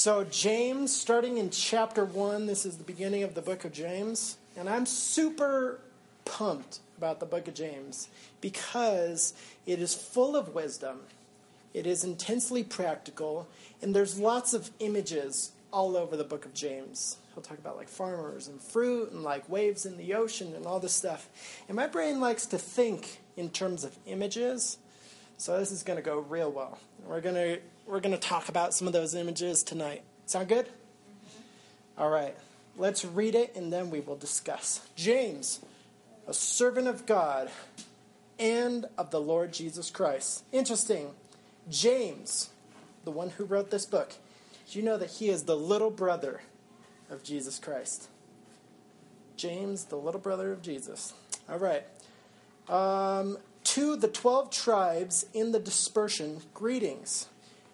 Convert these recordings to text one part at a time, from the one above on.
So, James, starting in chapter 1, this is the beginning of the book of James. And I'm super pumped about the book of James because it is full of wisdom, it is intensely practical, and there's lots of images all over the book of James. He'll talk about like farmers and fruit and like waves in the ocean and all this stuff. And my brain likes to think in terms of images. So this is going to go real well. We're going to we're going to talk about some of those images tonight. Sound good? All right. Let's read it and then we will discuss. James, a servant of God and of the Lord Jesus Christ. Interesting. James, the one who wrote this book, do you know that he is the little brother of Jesus Christ? James, the little brother of Jesus. All right. Um, to the 12 tribes in the dispersion, greetings.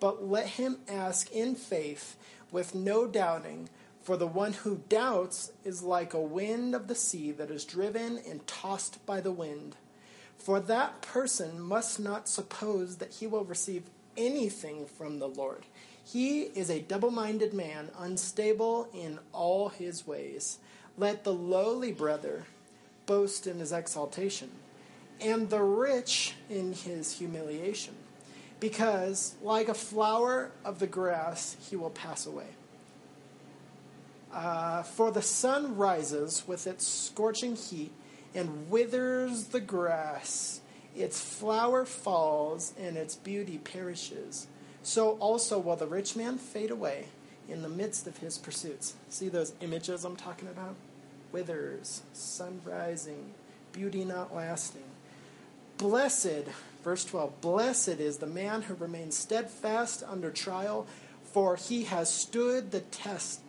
But let him ask in faith with no doubting, for the one who doubts is like a wind of the sea that is driven and tossed by the wind. For that person must not suppose that he will receive anything from the Lord. He is a double minded man, unstable in all his ways. Let the lowly brother boast in his exaltation, and the rich in his humiliation because like a flower of the grass, he will pass away. Uh, for the sun rises with its scorching heat and withers the grass. Its flower falls and its beauty perishes. So also will the rich man fade away in the midst of his pursuits. See those images I'm talking about? Withers, sun rising, beauty not lasting. Blessed Verse 12 Blessed is the man who remains steadfast under trial, for he has stood the test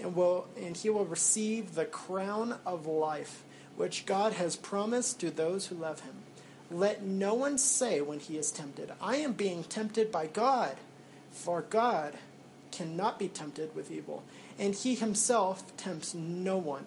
and, will, and he will receive the crown of life, which God has promised to those who love him. Let no one say when he is tempted, I am being tempted by God, for God cannot be tempted with evil, and he himself tempts no one.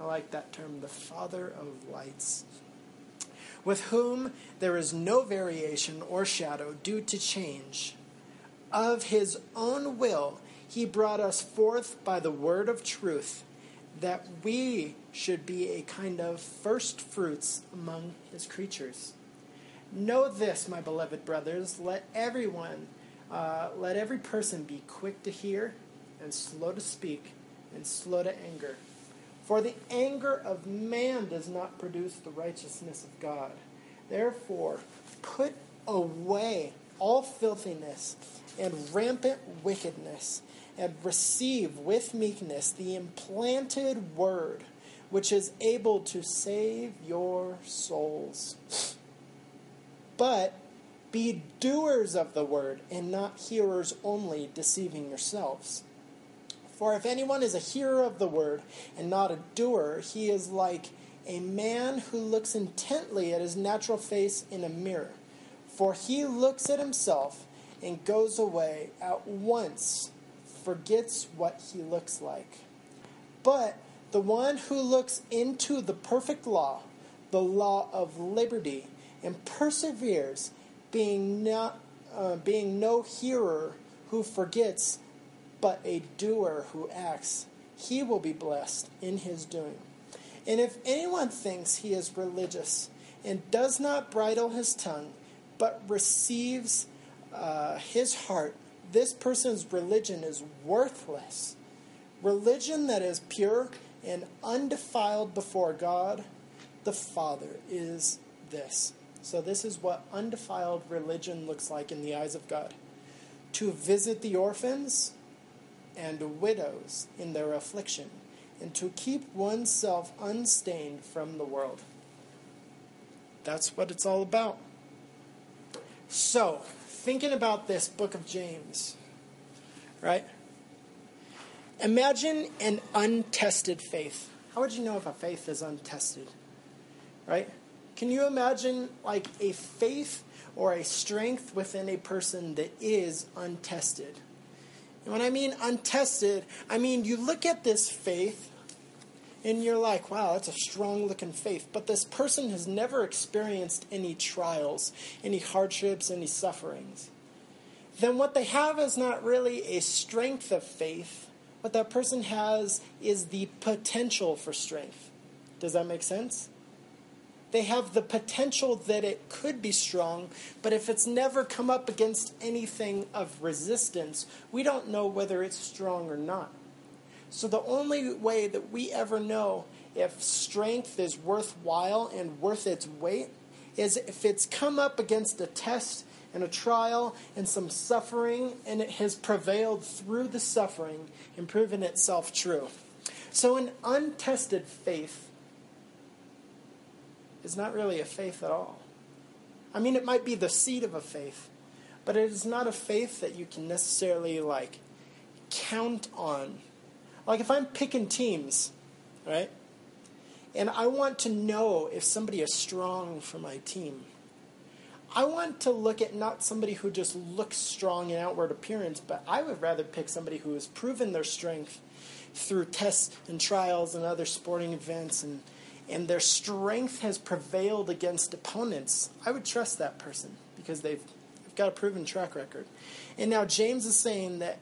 I like that term, the Father of lights, with whom there is no variation or shadow due to change. Of his own will, he brought us forth by the word of truth, that we should be a kind of first fruits among his creatures. Know this, my beloved brothers, let everyone, uh, let every person be quick to hear and slow to speak and slow to anger for the anger of man does not produce the righteousness of God. Therefore, put away all filthiness and rampant wickedness, and receive with meekness the implanted word, which is able to save your souls. But be doers of the word, and not hearers only, deceiving yourselves. For if anyone is a hearer of the word and not a doer, he is like a man who looks intently at his natural face in a mirror. For he looks at himself and goes away at once, forgets what he looks like. But the one who looks into the perfect law, the law of liberty, and perseveres, being, not, uh, being no hearer who forgets, but a doer who acts, he will be blessed in his doing. And if anyone thinks he is religious and does not bridle his tongue, but receives uh, his heart, this person's religion is worthless. Religion that is pure and undefiled before God the Father is this. So, this is what undefiled religion looks like in the eyes of God to visit the orphans and widows in their affliction, and to keep oneself unstained from the world. That's what it's all about. So, thinking about this book of James, right? Imagine an untested faith. How would you know if a faith is untested? Right? Can you imagine like a faith or a strength within a person that is untested? And when I mean untested, I mean you look at this faith and you're like, wow, that's a strong looking faith. But this person has never experienced any trials, any hardships, any sufferings. Then what they have is not really a strength of faith. What that person has is the potential for strength. Does that make sense? They have the potential that it could be strong, but if it's never come up against anything of resistance, we don't know whether it's strong or not. So the only way that we ever know if strength is worthwhile and worth its weight is if it's come up against a test and a trial and some suffering and it has prevailed through the suffering and proven itself true. So an untested faith is not really a faith at all. I mean, it might be the seed of a faith, but it is not a faith that you can necessarily like count on. Like if I'm picking teams, right? And I want to know if somebody is strong for my team. I want to look at not somebody who just looks strong in outward appearance, but I would rather pick somebody who has proven their strength through tests and trials and other sporting events and and their strength has prevailed against opponents, I would trust that person because they've, they've got a proven track record. And now James is saying that,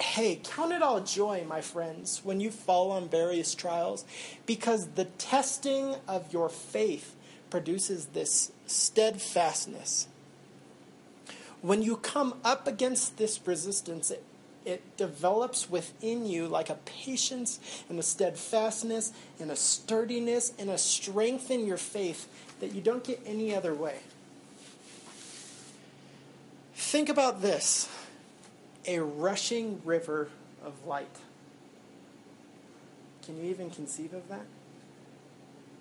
hey, count it all joy, my friends, when you fall on various trials, because the testing of your faith produces this steadfastness. When you come up against this resistance, it it develops within you like a patience and a steadfastness and a sturdiness and a strength in your faith that you don't get any other way. Think about this a rushing river of light. Can you even conceive of that?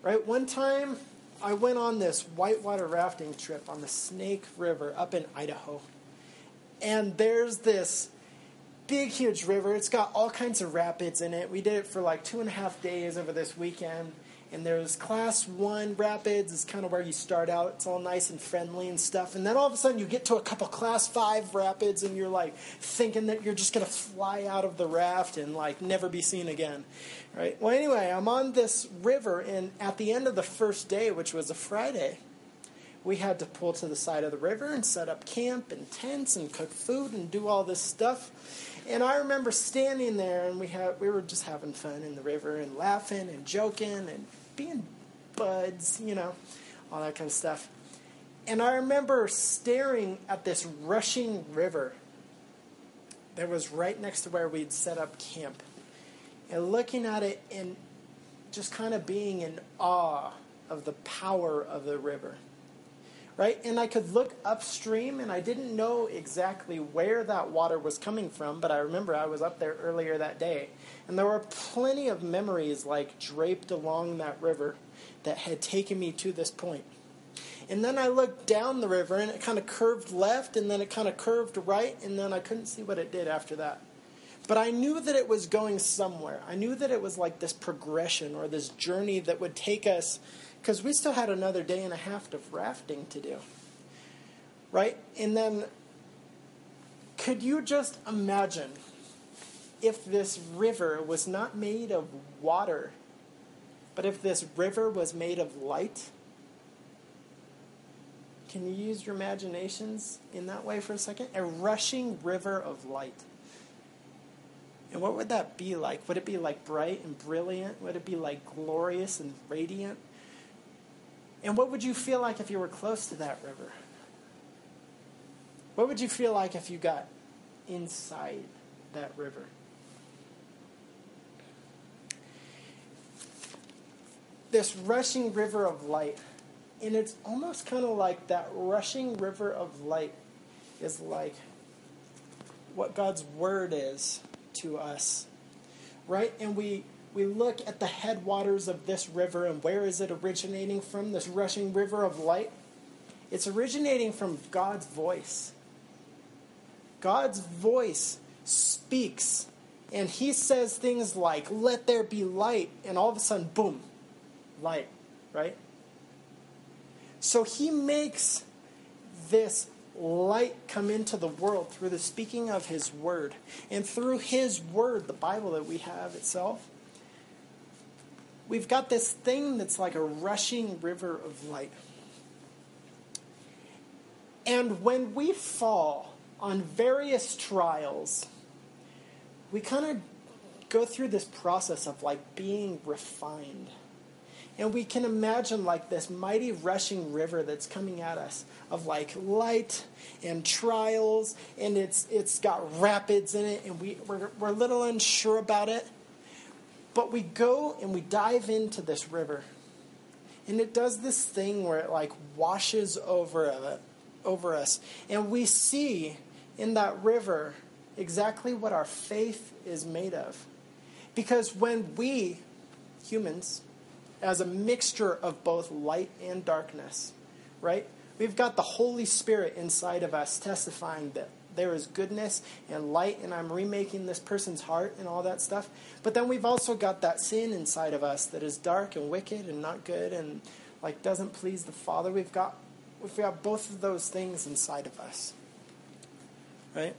Right? One time I went on this whitewater rafting trip on the Snake River up in Idaho. And there's this big, huge river. It's got all kinds of rapids in it. We did it for like two and a half days over this weekend. And there's class one rapids, is kind of where you start out. It's all nice and friendly and stuff. And then all of a sudden you get to a couple class five rapids and you're like thinking that you're just going to fly out of the raft and like never be seen again. Right? Well, anyway, I'm on this river, and at the end of the first day, which was a Friday, we had to pull to the side of the river and set up camp and tents and cook food and do all this stuff. And I remember standing there, and we had we were just having fun in the river and laughing and joking and being buds, you know, all that kind of stuff. And I remember staring at this rushing river that was right next to where we'd set up camp, and looking at it and just kind of being in awe of the power of the river right? And I could look upstream, and I didn't know exactly where that water was coming from, but I remember I was up there earlier that day. And there were plenty of memories like draped along that river that had taken me to this point. And then I looked down the river, and it kind of curved left, and then it kind of curved right, and then I couldn't see what it did after that. But I knew that it was going somewhere. I knew that it was like this progression or this journey that would take us because we still had another day and a half of rafting to do. Right? And then, could you just imagine if this river was not made of water, but if this river was made of light? Can you use your imaginations in that way for a second? A rushing river of light. And what would that be like? Would it be like bright and brilliant? Would it be like glorious and radiant? And what would you feel like if you were close to that river? What would you feel like if you got inside that river? This rushing river of light. And it's almost kind of like that rushing river of light is like what God's word is to us. Right? And we we look at the headwaters of this river and where is it originating from this rushing river of light? It's originating from God's voice. God's voice speaks and he says things like, let there be light, and all of a sudden, boom, light, right? So he makes this light come into the world through the speaking of his word. And through his word, the Bible that we have itself, we've got this thing that's like a rushing river of light. And when we fall on various trials, we kind of go through this process of like being refined. And we can imagine like this mighty rushing river that's coming at us of like light and trials, and it's it's got rapids in it, and we, we're, we're a little unsure about it. But we go and we dive into this river. And it does this thing where it like washes over, uh, over us. And we see in that river exactly what our faith is made of. Because when we, humans, as a mixture of both light and darkness, right? We've got the Holy Spirit inside of us testifying that there is goodness and light, and I'm remaking this person's heart and all that stuff. But then we've also got that sin inside of us that is dark and wicked and not good and like doesn't please the Father. We've got we've got both of those things inside of us. Right?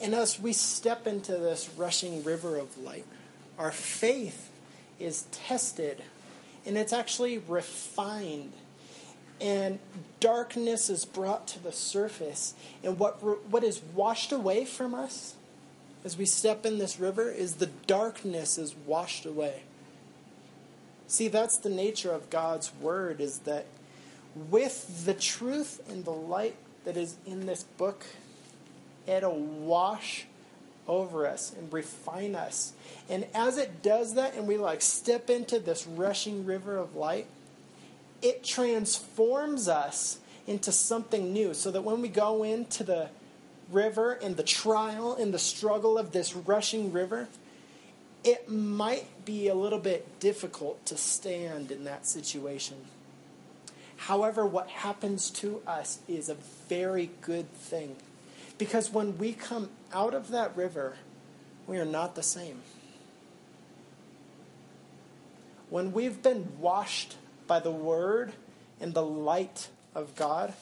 And as we step into this rushing river of light, our faith is tested and it's actually refined. And darkness is brought to the surface. And what, what is washed away from us as we step in this river is the darkness is washed away. See, that's the nature of God's word, is that with the truth and the light that is in this book, it'll wash over us and refine us. And as it does that, and we like step into this rushing river of light, it transforms us into something new so that when we go into the river and the trial and the struggle of this rushing river, it might be a little bit difficult to stand in that situation. However, what happens to us is a very good thing because when we come out of that river, we are not the same. When we've been washed by the word and the light of God,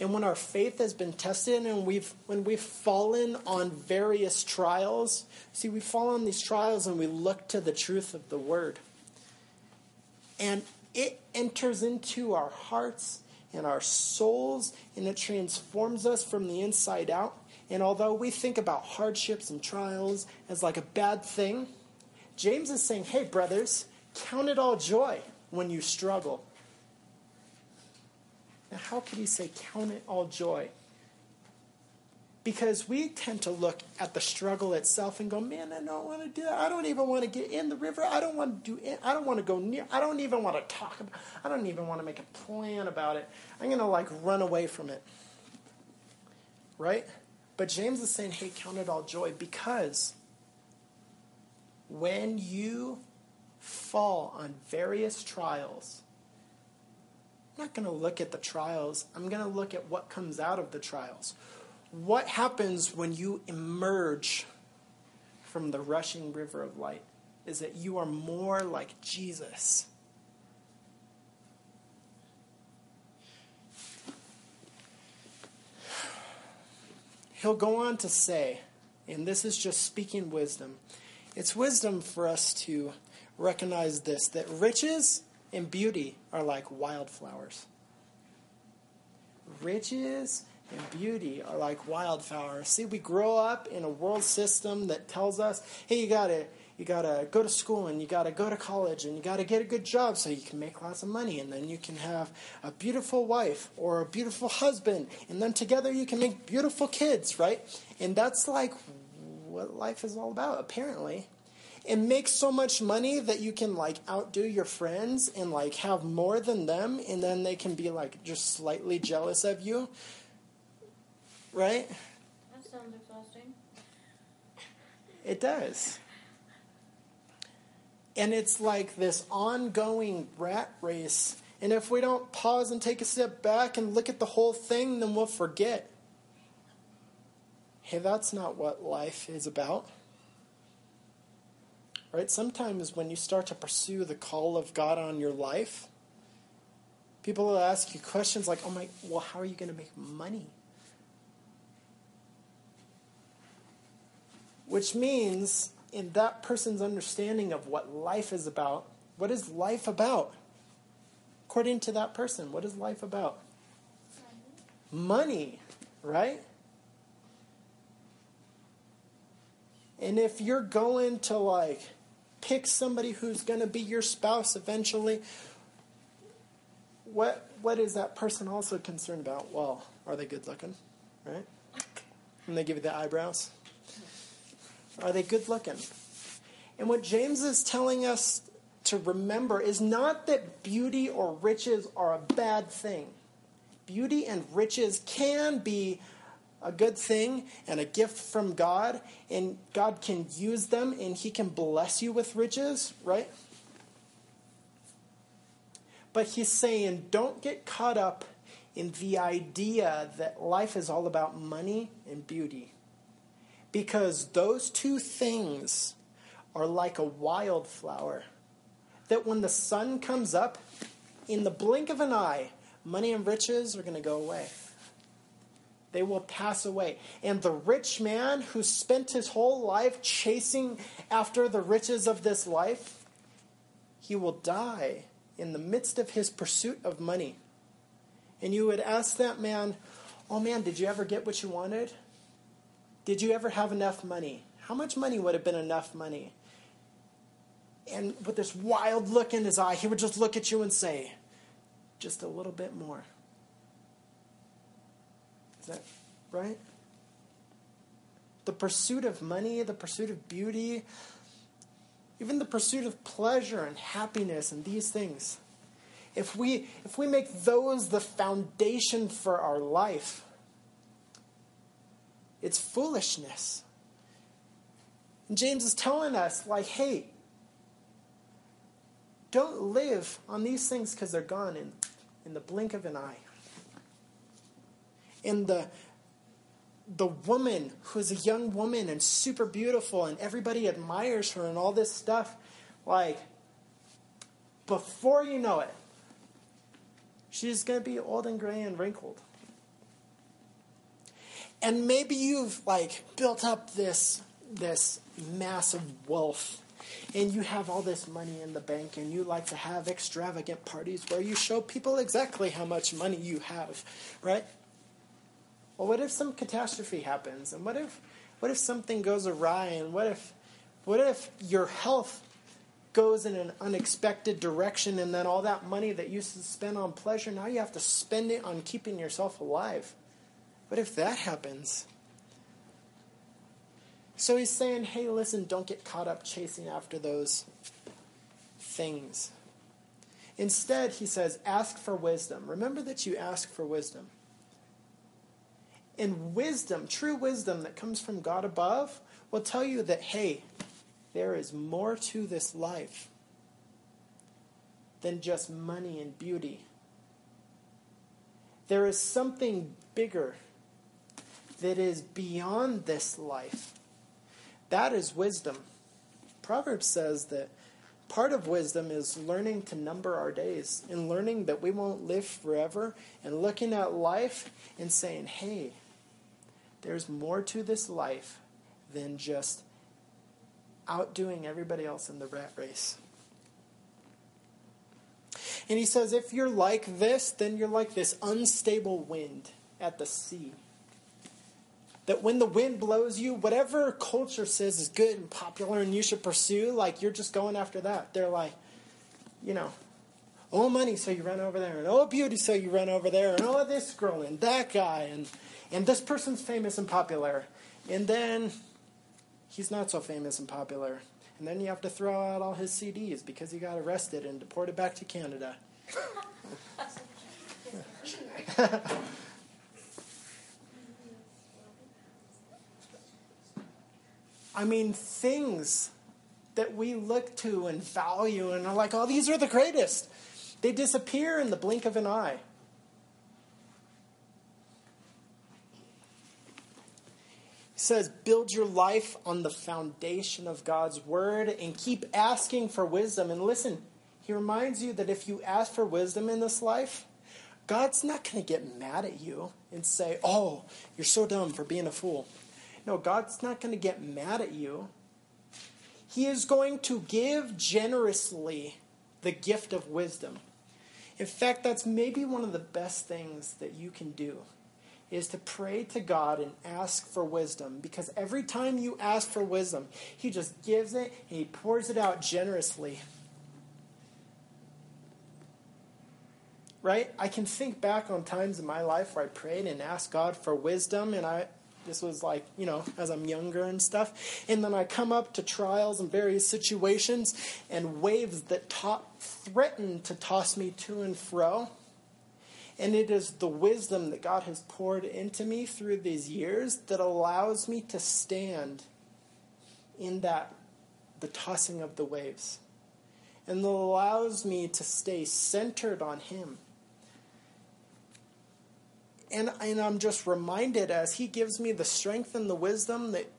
and when our faith has been tested and we've when we've fallen on various trials, see we fall on these trials and we look to the truth of the word. And it enters into our hearts and our souls and it transforms us from the inside out. And although we think about hardships and trials as like a bad thing, James is saying, hey, brothers, count it all joy when you struggle. Now, how could he say, count it all joy? Because we tend to look at the struggle itself and go, man, I don't want to do that. I don't even want to get in the river. I don't want to do it. I don't want to go near. I don't even want to talk about I don't even want to make a plan about it. I'm going to like run away from it. Right? But James is saying, hey, count it all joy because when you fall on various trials, I'm not going to look at the trials. I'm going to look at what comes out of the trials. What happens when you emerge from the rushing river of light is that you are more like Jesus. he'll go on to say, and this is just speaking wisdom, it's wisdom for us to recognize this that riches and beauty are like wildflowers. Riches and beauty are like wildflowers. See, we grow up in a world system that tells us, hey, you gotta you got to go to school and you got to go to college and you got to get a good job so you can make lots of money and then you can have a beautiful wife or a beautiful husband and then together you can make beautiful kids, right? And that's like what life is all about, apparently. And make so much money that you can like outdo your friends and like have more than them and then they can be like just slightly jealous of you. Right? That sounds exhausting. it does. And it's like this ongoing rat race. And if we don't pause and take a step back and look at the whole thing then we'll forget. Hey that's not what life is about Right? Sometimes when you start to pursue the call of God on your life, people will ask you questions like, oh my, well, how are you going to make money? Which means, in that person's understanding of what life is about, what is life about? According to that person, what is life about? Money, right? And if you're going to like pick somebody who's going to be your spouse eventually, what what is that person also concerned about? Well, are they good looking, right? And they give you the eyebrows. Are they good looking? And what James is telling us to remember is not that beauty or riches are a bad thing. Beauty and riches can be a good thing and a gift from God, and God can use them and He can bless you with riches, right? But He's saying, don't get caught up in the idea that life is all about money and beauty. Because those two things are like a wildflower. That when the sun comes up, in the blink of an eye, money and riches are going to go away. They will pass away. And the rich man who spent his whole life chasing after the riches of this life, he will die in the midst of his pursuit of money. And you would ask that man, Oh man, did you ever get what you wanted? Did you ever have enough money? How much money would have been enough money? And with this wild look in his eye, he would just look at you and say, Just a little bit more that right? The pursuit of money, the pursuit of beauty, even the pursuit of pleasure and happiness and these things. If we, if we make those the foundation for our life, it's foolishness. And James is telling us, like, hey, don't live on these things because they're gone in, in the blink of an eye and the the woman who's a young woman and super beautiful and everybody admires her and all this stuff like before you know it she's going to be old and gray and wrinkled. And maybe you've like built up this this massive wealth and you have all this money in the bank and you like to have extravagant parties where you show people exactly how much money you have right well, what if some catastrophe happens? And what if, what if something goes awry? And what if, what if your health goes in an unexpected direction and then all that money that you used to spend on pleasure, now you have to spend it on keeping yourself alive? What if that happens? So he's saying, hey, listen, don't get caught up chasing after those things. Instead, he says, ask for wisdom. Remember that you ask for wisdom. And wisdom, true wisdom that comes from God above, will tell you that, hey, there is more to this life than just money and beauty. There is something bigger that is beyond this life. That is wisdom. Proverbs says that part of wisdom is learning to number our days and learning that we won't live forever and looking at life and saying, hey, there's more to this life than just outdoing everybody else in the rat race. And he says, if you're like this, then you're like this unstable wind at the sea. That when the wind blows you, whatever culture says is good and popular and you should pursue, like you're just going after that. They're like, you know, oh money, so you run over there, and oh beauty, so you run over there, and oh this girl and that guy, and and this person's famous and popular, and then he's not so famous and popular, And then you have to throw out all his CDs because he got arrested and deported back to Canada. I mean, things that we look to and value and are like, oh, these are the greatest. They disappear in the blink of an eye. Says, build your life on the foundation of God's word and keep asking for wisdom. And listen, he reminds you that if you ask for wisdom in this life, God's not going to get mad at you and say, oh, you're so dumb for being a fool. No, God's not going to get mad at you. He is going to give generously the gift of wisdom. In fact, that's maybe one of the best things that you can do is to pray to God and ask for wisdom because every time you ask for wisdom, he just gives it and he pours it out generously. Right? I can think back on times in my life where I prayed and asked God for wisdom and I this was like, you know, as I'm younger and stuff. And then I come up to trials and various situations and waves that to- threaten to toss me to and fro. And it is the wisdom that God has poured into me through these years that allows me to stand in that, the tossing of the waves. And that allows me to stay centered on Him and, and I'm just reminded as He gives me the strength and the wisdom that,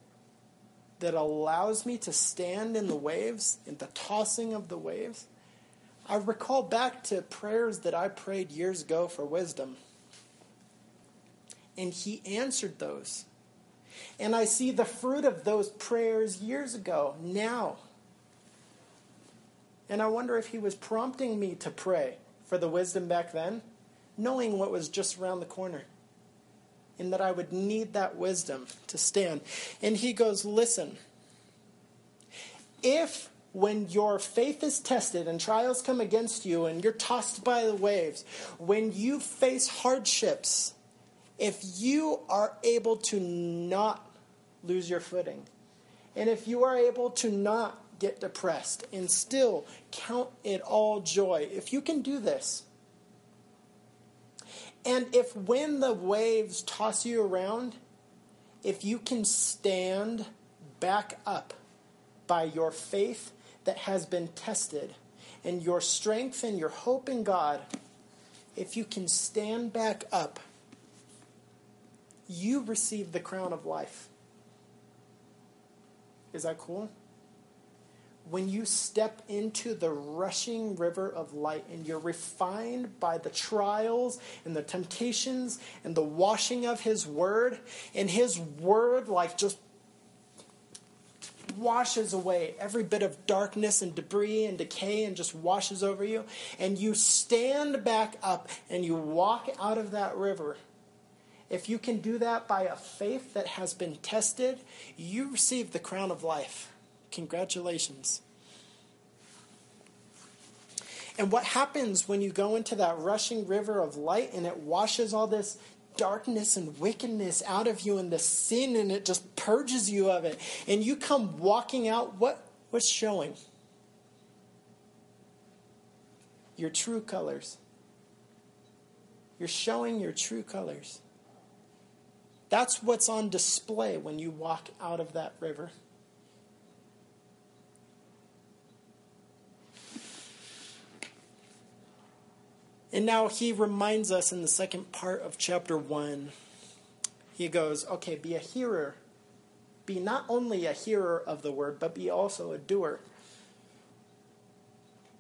that allows me to stand in the waves, in the tossing of the waves. I recall back to prayers that I prayed years ago for wisdom. And He answered those. And I see the fruit of those prayers years ago, now. And I wonder if He was prompting me to pray for the wisdom back then knowing what was just around the corner and that I would need that wisdom to stand. And he goes, Listen, if when your faith is tested and trials come against you and you're tossed by the waves, when you face hardships, if you are able to not lose your footing, and if you are able to not get depressed and still count it all joy, if you can do this, and if when the waves toss you around, if you can stand back up by your faith that has been tested and your strength and your hope in God, if you can stand back up, you receive the crown of life. Is that cool? when you step into the rushing river of light and you're refined by the trials and the temptations and the washing of His Word, and His Word, like, just washes away every bit of darkness and debris and decay and just washes over you, and you stand back up and you walk out of that river. If you can do that by a faith that has been tested, you receive the crown of life. Congratulations. And what happens when you go into that rushing river of light and it washes all this darkness and wickedness out of you and the sin and it just purges you of it. And you come walking out what what's showing? Your true colors. You're showing your true colors. That's what's on display when you walk out of that river And now he reminds us in the second part of chapter 1. He goes, okay, be a hearer. Be not only a hearer of the word, but be also a doer.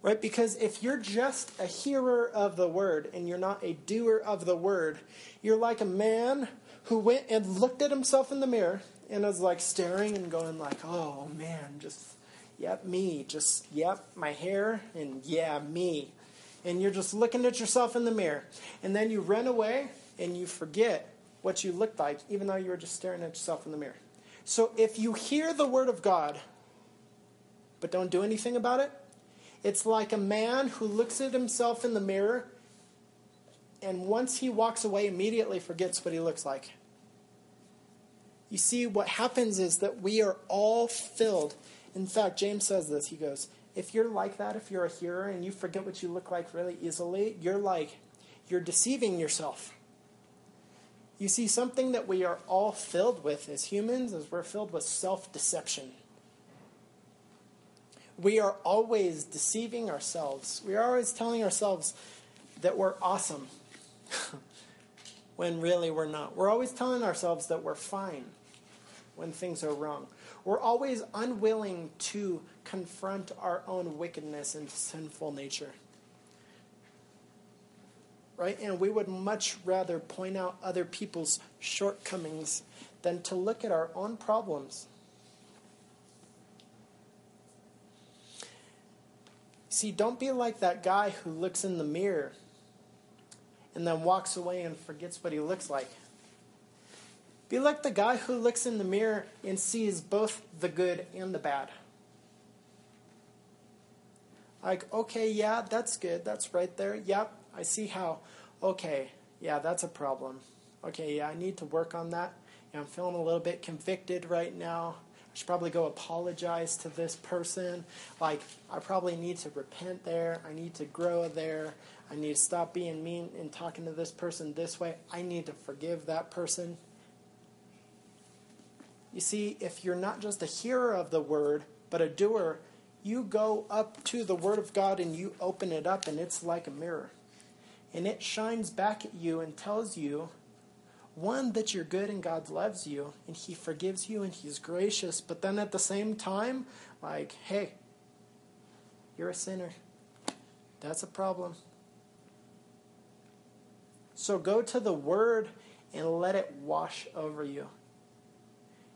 Right? Because if you're just a hearer of the word and you're not a doer of the word, you're like a man who went and looked at himself in the mirror and was like staring and going like, "Oh man, just yep, me, just yep, my hair and yeah, me." And you're just looking at yourself in the mirror. And then you run away and you forget what you looked like, even though you were just staring at yourself in the mirror. So if you hear the word of God, but don't do anything about it, it's like a man who looks at himself in the mirror and once he walks away, immediately forgets what he looks like. You see, what happens is that we are all filled In fact, James says this. He goes, If you're like that, if you're a hearer and you forget what you look like really easily, you're like, you're deceiving yourself. You see, something that we are all filled with as humans is we're filled with self deception. We are always deceiving ourselves. We are always telling ourselves that we're awesome when really we're not. We're always telling ourselves that we're fine when things are wrong. We're always unwilling to confront our own wickedness and sinful nature. Right? And we would much rather point out other people's shortcomings than to look at our own problems. See, don't be like that guy who looks in the mirror and then walks away and forgets what he looks like. Be like the guy who looks in the mirror and sees both the good and the bad. Like, okay, yeah, that's good. That's right there. Yep, I see how. Okay, yeah, that's a problem. Okay, yeah, I need to work on that. I'm feeling a little bit convicted right now. I should probably go apologize to this person. Like, I probably need to repent there. I need to grow there. I need to stop being mean and talking to this person this way. I need to forgive that person. You see, if you're not just a hearer of the word, but a doer, you go up to the word of God and you open it up, and it's like a mirror. And it shines back at you and tells you one, that you're good and God loves you and He forgives you and He's gracious, but then at the same time, like, hey, you're a sinner. That's a problem. So go to the Word and let it wash over you.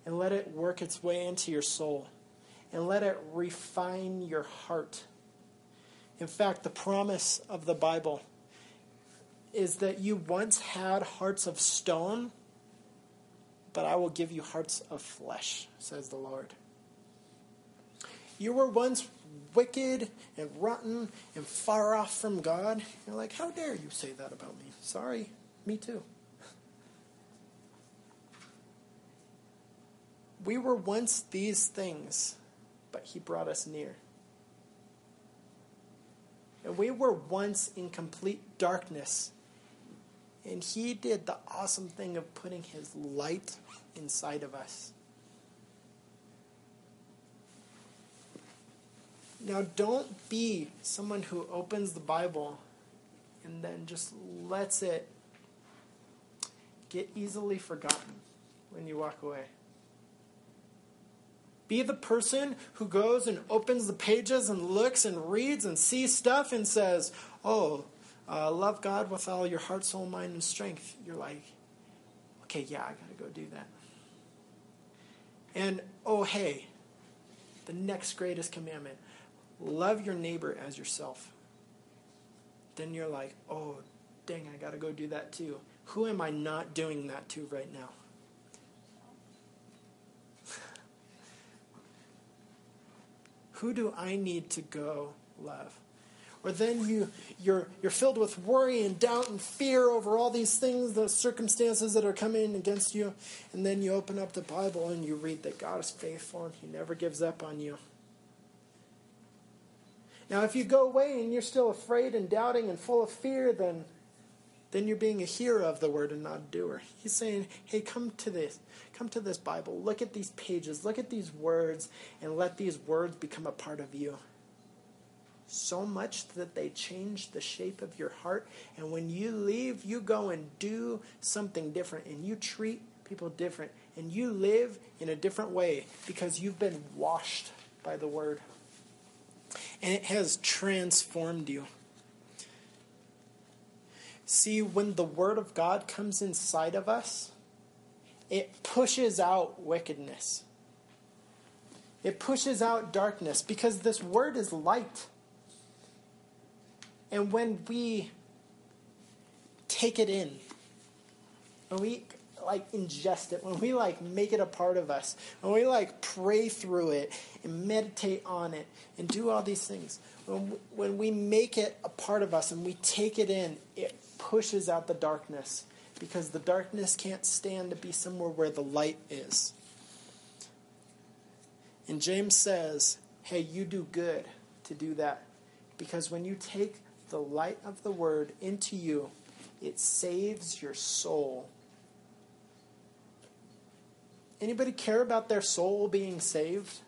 And let it work its way into your soul. And let it refine your heart. In fact, the promise of the Bible is that you once had hearts of stone, but I will give you hearts of flesh, says the Lord. You were once wicked and rotten and far off from God. You're like, how dare you say that about me? Sorry, me too. We were once these things, but He brought us near. And we were once in complete darkness, and he did the awesome thing of putting his light inside of us. Now, don't be someone who opens the Bible and then just lets it get easily forgotten when you walk away. Be the person who goes and opens the pages and looks and reads and sees stuff and says, Oh, uh, love God with all your heart, soul, mind, and strength, you're like, okay, yeah, I got to go do that. And oh, hey, the next greatest commandment love your neighbor as yourself. Then you're like, oh, dang, I got to go do that too. Who am I not doing that to right now? Who do I need to go love? or then you, you're, you're filled with worry and doubt and fear over all these things, the circumstances that are coming against you, and then you open up the Bible and you read that God is faithful and He never gives up on you. Now, if you go away and you're still afraid and doubting and full of fear, then, then you're being a hearer of the word and not a doer. He's saying, hey, come to this. Come to this Bible. Look at these pages. Look at these words and let these words become a part of you so much that they change the shape of your heart. And when you leave, you go and do something different and you treat people different and you live in a different way because you've been washed by the Word. And it has transformed you. See, when the Word of God comes inside of us, it pushes out wickedness. It pushes out darkness because this Word is light. And when we take it in, when we like ingest it, when we like make it a part of us, when we like pray through it and meditate on it and do all these things, when, when we make it a part of us and we take it in, it pushes out the darkness because the darkness can't stand to be somewhere where the light is. And James says, hey, you do good to do that. Because when you take the light of the word into you, it saves your soul. Anybody care about their soul being saved?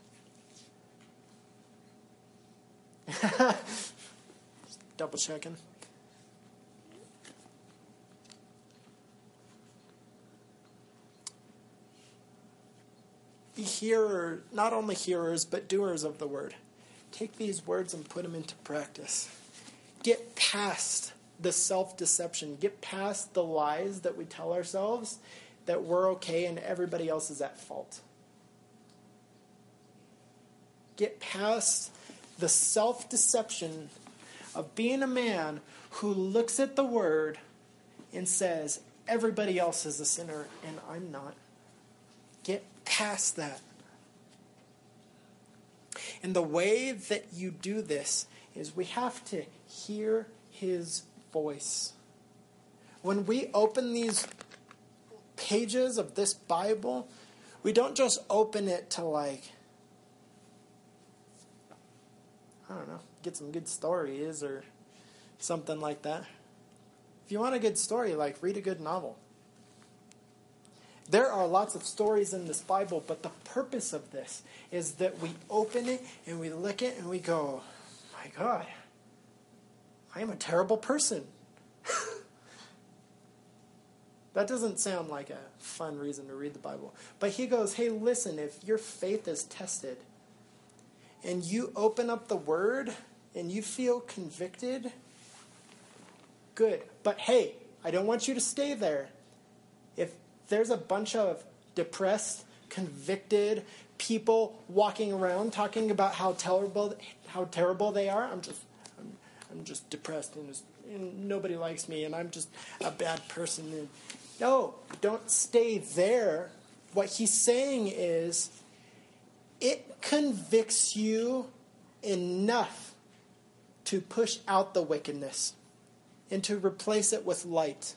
Double checking. Be hearer, not only hearers, but doers of the word. Take these words and put them into practice. Get past the self deception, get past the lies that we tell ourselves that we're okay and everybody else is at fault. Get past the self deception of being a man who looks at the word and says, everybody else is a sinner and I'm not. Get past that. And the way that you do this is we have to hear his voice. When we open these pages of this Bible, we don't just open it to like, I don't know, get some good stories or something like that. If you want a good story, like read a good novel. There are lots of stories in this Bible, but the purpose of this is that we open it and we look it and we go, my God, I am a terrible person. that doesn't sound like a fun reason to read the Bible. But he goes, hey, listen, if your faith is tested and you open up the Word and you feel convicted, good. But hey, I don't want you to stay there. If there's a bunch of depressed, convicted people walking around talking about how terrible how terrible they are. I'm just I'm, I'm just depressed and, just, and nobody likes me and I'm just a bad person. And, no, don't stay there. What he's saying is it convicts you enough to push out the wickedness and to replace it with light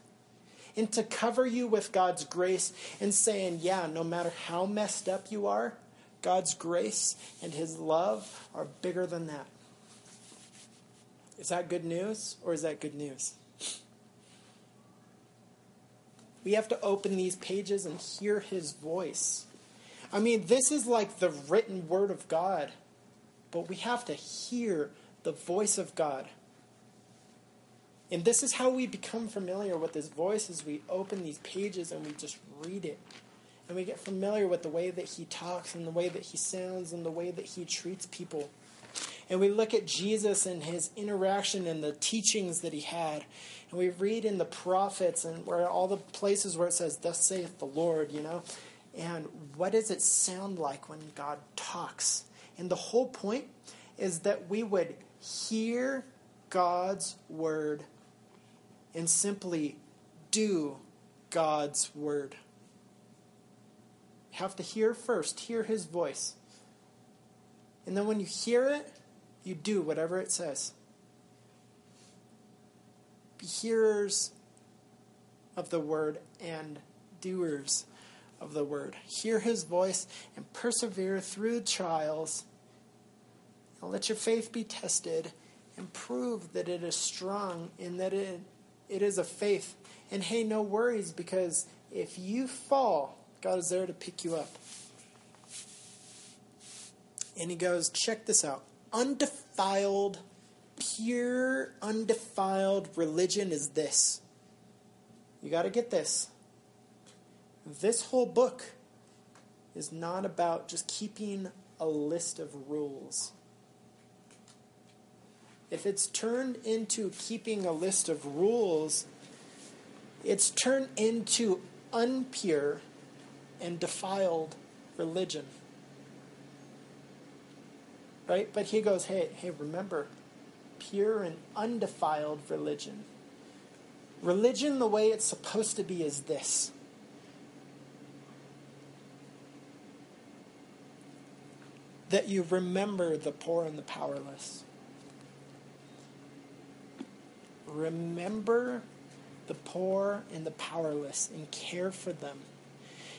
and to cover you with God's grace and saying, yeah, no matter how messed up you are, God's grace and His love are bigger than that. Is that good news or is that good news? We have to open these pages and hear His voice. I mean, this is like the written Word of God, but we have to hear the voice of God. And this is how we become familiar with his voice as we open these pages and we just read it. And we get familiar with the way that he talks and the way that he sounds and the way that he treats people. And we look at Jesus and his interaction and the teachings that he had. And we read in the prophets and where all the places where it says, Thus saith the Lord, you know. And what does it sound like when God talks? And the whole point is that we would hear God's word and simply do God's word. You have to hear first, hear his voice. And then when you hear it, you do whatever it says. Be hearers of the word and doers of the word. Hear his voice and persevere through trials. And let your faith be tested and prove that it is strong and that it it is a faith. And hey, no worries because if you fall, God is there to pick you up. And he goes, check this out. Undefiled, pure, undefiled religion is this. You got to get this. This whole book is not about just keeping a list of rules if it's turned into keeping a list of rules, it's turned into unpure and defiled religion. Right? But he goes, hey, hey, remember, pure and undefiled religion. Religion, the way it's supposed to be, is this. That you remember the poor and the powerless remember the poor and the powerless and care for them.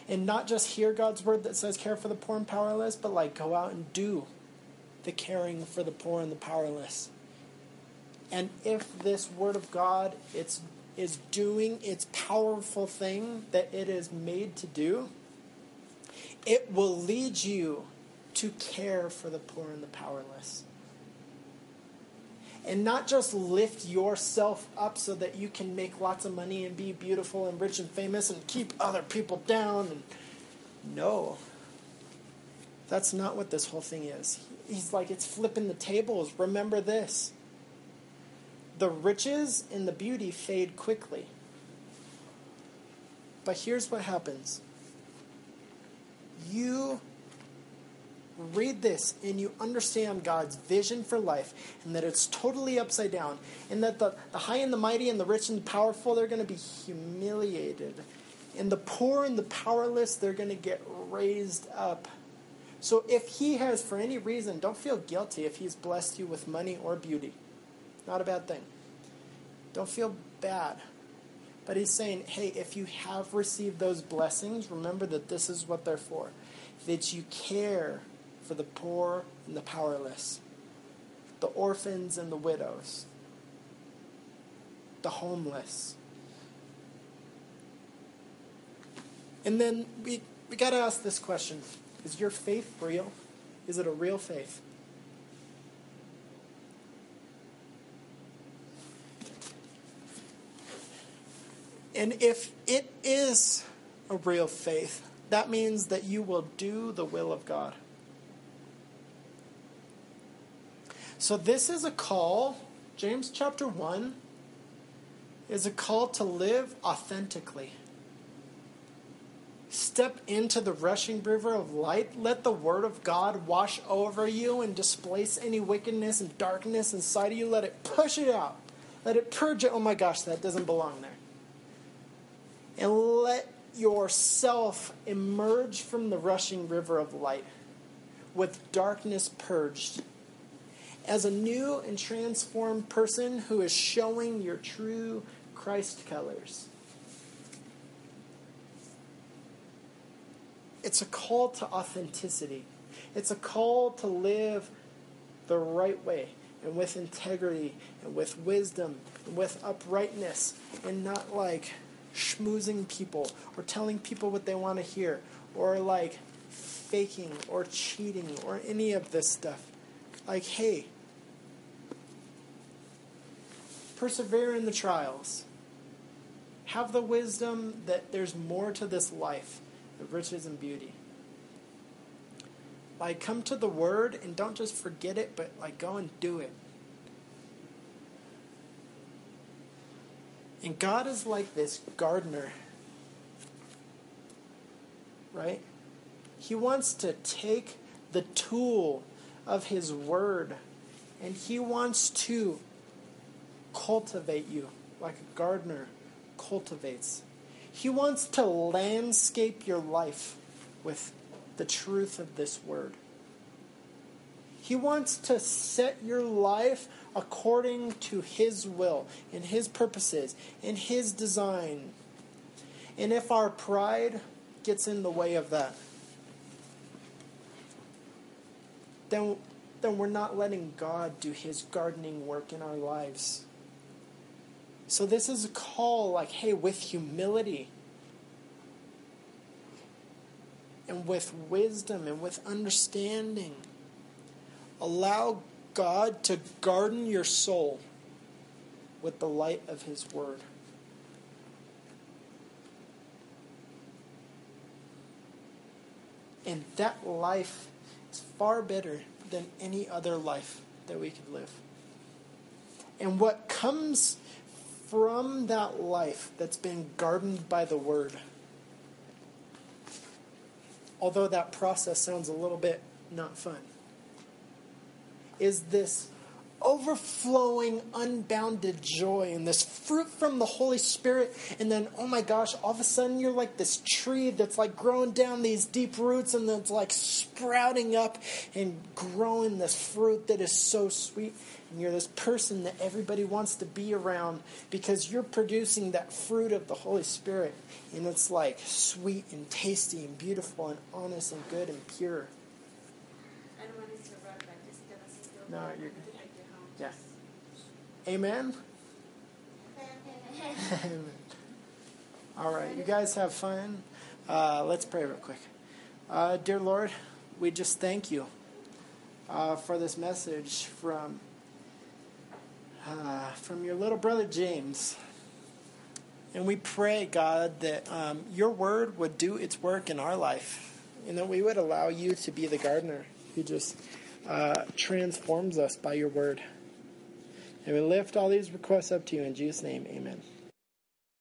And not just hear God's word that says care for the poor and powerless, but like go out and do the caring for the poor and the powerless. And if this word of God it's is doing its powerful thing that it is made to do, it will lead you to care for the poor and the powerless. And not just lift yourself up so that you can make lots of money and be beautiful and rich and famous and keep other people down. And no, that's not what this whole thing is. He's like, it's flipping the tables. Remember this the riches and the beauty fade quickly. But here's what happens you read this and you understand God's vision for life and that it's totally upside down and that the, the high and the mighty and the rich and the powerful they're going to be humiliated. And the poor and the powerless they're going to get raised up. So if he has for any reason don't feel guilty if he's blessed you with money or beauty. Not a bad thing. Don't feel bad. But he's saying hey if you have received those blessings remember that this is what they're for. That you care for the poor and the powerless, the orphans and the widows, the homeless. And then we, we got to ask this question Is your faith real? Is it a real faith? And if it is a real faith, that means that you will do the will of God. So, this is a call, James chapter 1 is a call to live authentically. Step into the rushing river of light. Let the word of God wash over you and displace any wickedness and darkness inside of you. Let it push it out. Let it purge it. Oh my gosh, that doesn't belong there. And let yourself emerge from the rushing river of light with darkness purged as a new and transformed person who is showing your true Christ colors. It's a call to authenticity. It's a call to live the right way and with integrity and with wisdom and with uprightness and not like schmoozing people or telling people what they want to hear or like faking or cheating or any of this stuff. Like, hey, persevere in the trials. Have the wisdom that there's more to this life than riches and beauty. Like, come to the word and don't just forget it, but like, go and do it. And God is like this gardener, right? He wants to take the tool of His Word and He wants to cultivate you like a gardener cultivates. He wants to landscape your life with the truth of this Word. He wants to set your life according to His will and His purposes and His design. And if our pride gets in the way of that, then, then we're not letting God do His gardening work in our lives. So, this is a call like, hey, with humility and with wisdom and with understanding, allow God to garden your soul with the light of His Word. And that life is far better than any other life that we could live. And what comes from that life that's been gardened by the Word, although that process sounds a little bit not fun, is this overflowing, unbounded joy and this fruit from the Holy Spirit. And then, oh my gosh, all of a sudden you're like this tree that's like growing down these deep roots and then it's like sprouting up and growing this fruit that is so sweet. And you're this person that everybody wants to be around because you're producing that fruit of the Holy Spirit. And it's like sweet and tasty and beautiful and honest and good and pure. No, you're good. Yeah. Amen. Amen. Amen. All right, you guys have fun. Uh, let's pray real quick. Uh, dear Lord, we just thank you uh, for this message from uh, from your little brother James. And we pray, God, that um, your word would do its work in our life, and that we would allow you to be the gardener who just uh, transforms us by your word. And we lift all these requests up to you in Jesus' name. Amen.